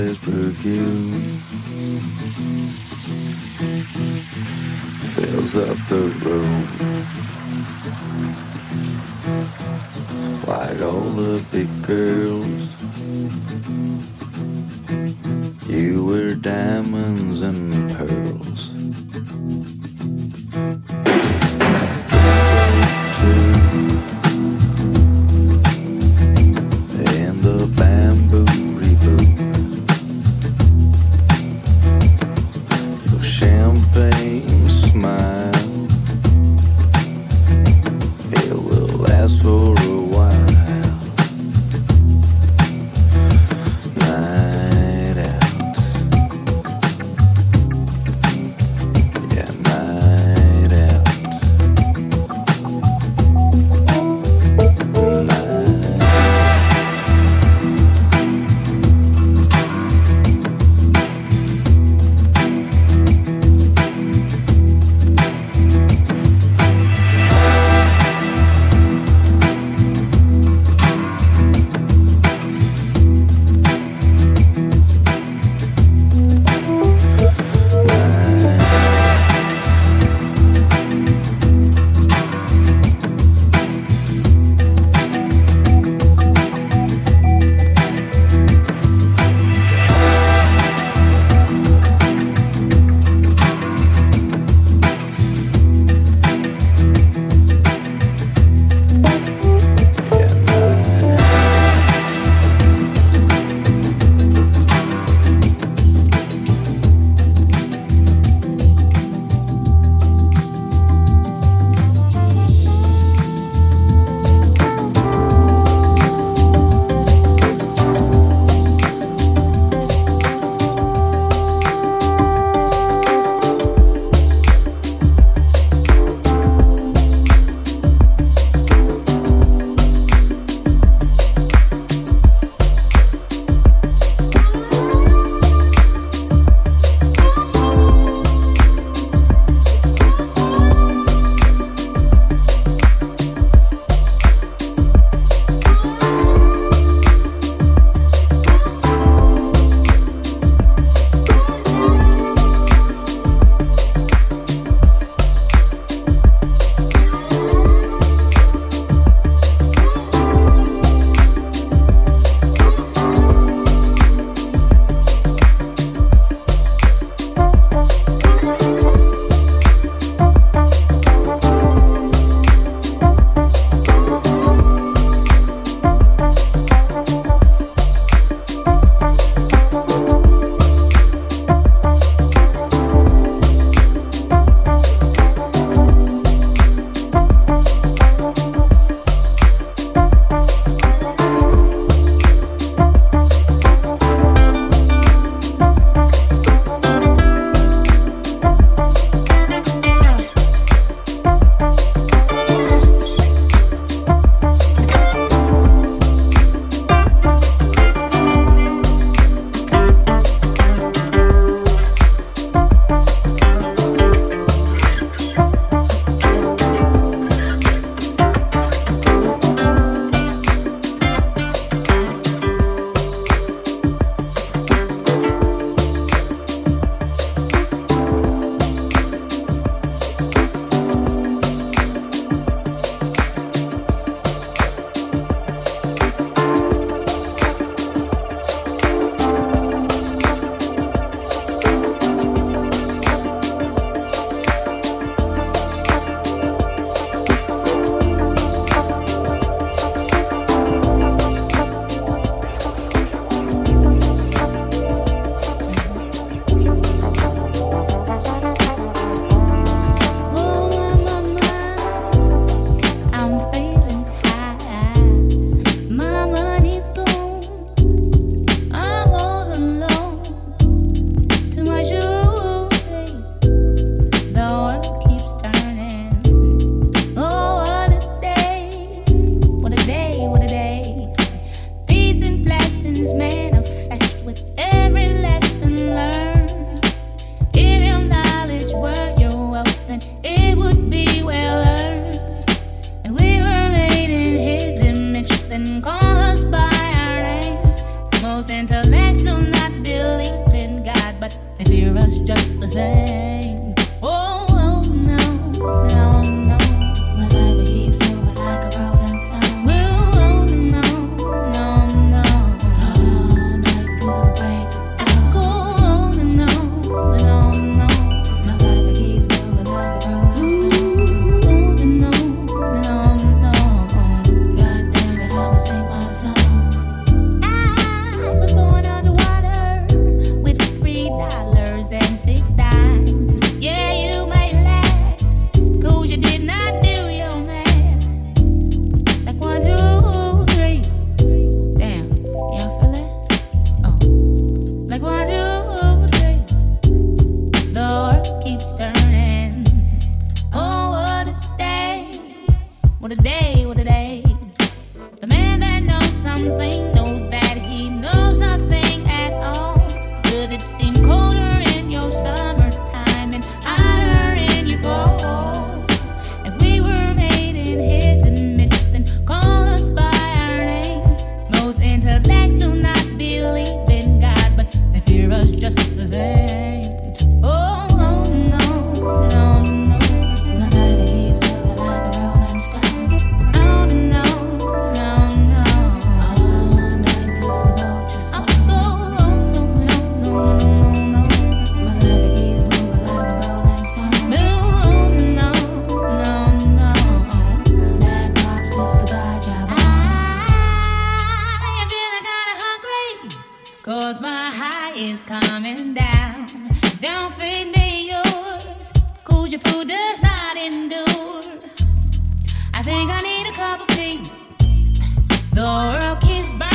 perfume fills up the room. Like all the big girls, you wear diamonds and pearls. What a day, what a day. The man that knows something. Cause my high is coming down. Don't feed me yours. Cause your food does not endure. I think I need a cup of tea. The world keeps burning.